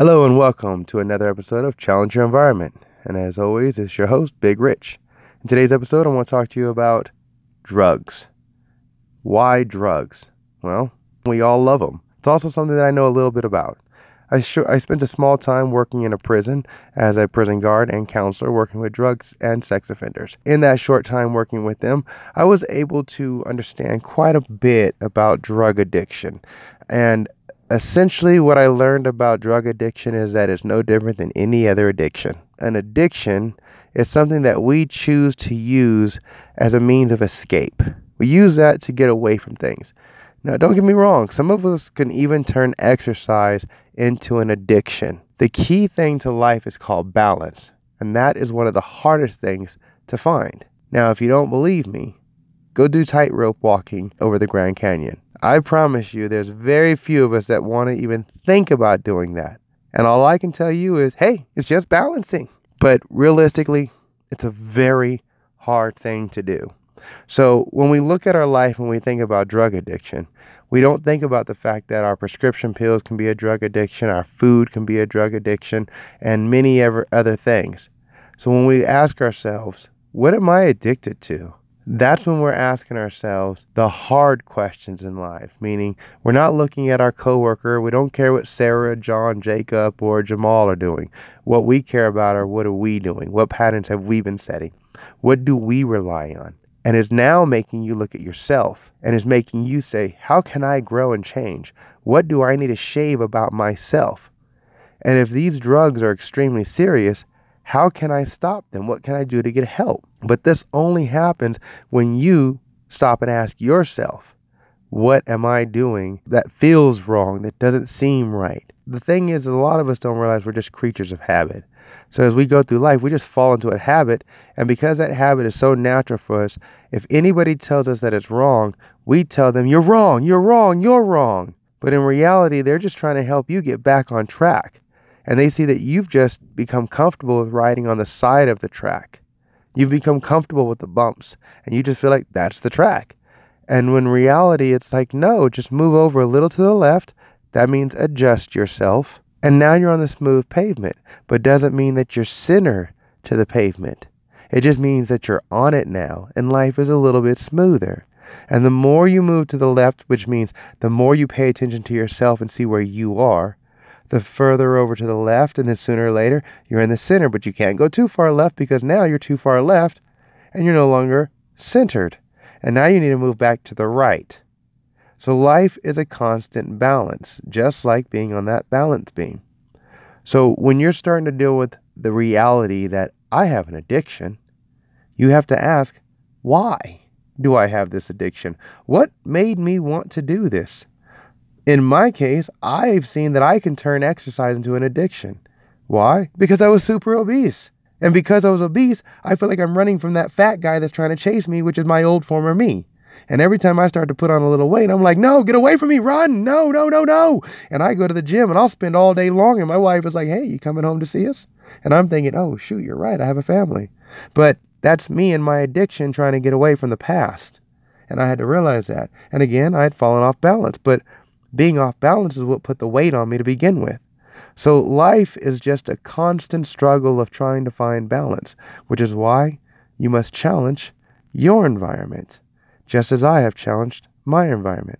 Hello and welcome to another episode of Challenge Your Environment. And as always, it's your host, Big Rich. In today's episode, I want to talk to you about drugs. Why drugs? Well, we all love them. It's also something that I know a little bit about. I, sh- I spent a small time working in a prison as a prison guard and counselor working with drugs and sex offenders. In that short time working with them, I was able to understand quite a bit about drug addiction. And essentially, what I learned about drug addiction is that it's no different than any other addiction. An addiction is something that we choose to use as a means of escape. We use that to get away from things. Now, don't get me wrong, some of us can even turn exercise into an addiction. The key thing to life is called balance, and that is one of the hardest things to find. Now, if you don't believe me, go do tightrope walking over the Grand Canyon. I promise you, there's very few of us that want to even think about doing that. And all I can tell you is hey, it's just balancing. But realistically, it's a very hard thing to do. So when we look at our life and we think about drug addiction, we don't think about the fact that our prescription pills can be a drug addiction, our food can be a drug addiction, and many other things. So when we ask ourselves, what am I addicted to? That's when we're asking ourselves the hard questions in life, meaning we're not looking at our coworker. We don't care what Sarah, John, Jacob, or Jamal are doing. What we care about are what are we doing? What patterns have we been setting? What do we rely on? and is now making you look at yourself and is making you say, How can I grow and change? What do I need to shave about myself? And if these drugs are extremely serious, how can I stop them? What can I do to get help? But this only happens when you stop and ask yourself, What am I doing that feels wrong, that doesn't seem right? The thing is, a lot of us don't realize we're just creatures of habit. So as we go through life, we just fall into a habit. And because that habit is so natural for us, if anybody tells us that it's wrong, we tell them, You're wrong, you're wrong, you're wrong. But in reality, they're just trying to help you get back on track. And they see that you've just become comfortable with riding on the side of the track. You've become comfortable with the bumps, and you just feel like that's the track. And when reality, it's like, no, just move over a little to the left. That means adjust yourself and now you're on the smooth pavement, but doesn't mean that you're center to the pavement. It just means that you're on it now and life is a little bit smoother. And the more you move to the left, which means the more you pay attention to yourself and see where you are, the further over to the left, and then sooner or later you're in the center. But you can't go too far left because now you're too far left and you're no longer centered. And now you need to move back to the right. So life is a constant balance, just like being on that balance beam. So when you're starting to deal with the reality that I have an addiction, you have to ask, why do I have this addiction? What made me want to do this? In my case, I've seen that I can turn exercise into an addiction. Why? Because I was super obese. And because I was obese, I feel like I'm running from that fat guy that's trying to chase me, which is my old former me. And every time I start to put on a little weight, I'm like, no, get away from me, run, no, no, no, no. And I go to the gym and I'll spend all day long. And my wife is like, hey, you coming home to see us? And I'm thinking, oh, shoot, you're right. I have a family. But that's me and my addiction trying to get away from the past. And I had to realize that. And again, I had fallen off balance. But being off balance is what put the weight on me to begin with. So life is just a constant struggle of trying to find balance, which is why you must challenge your environment just as I have challenged my environment.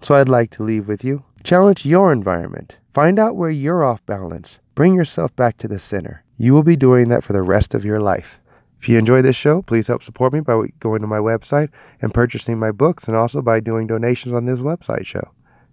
So I'd like to leave with you challenge your environment. Find out where you're off balance. Bring yourself back to the center. You will be doing that for the rest of your life. If you enjoy this show, please help support me by going to my website and purchasing my books and also by doing donations on this website show.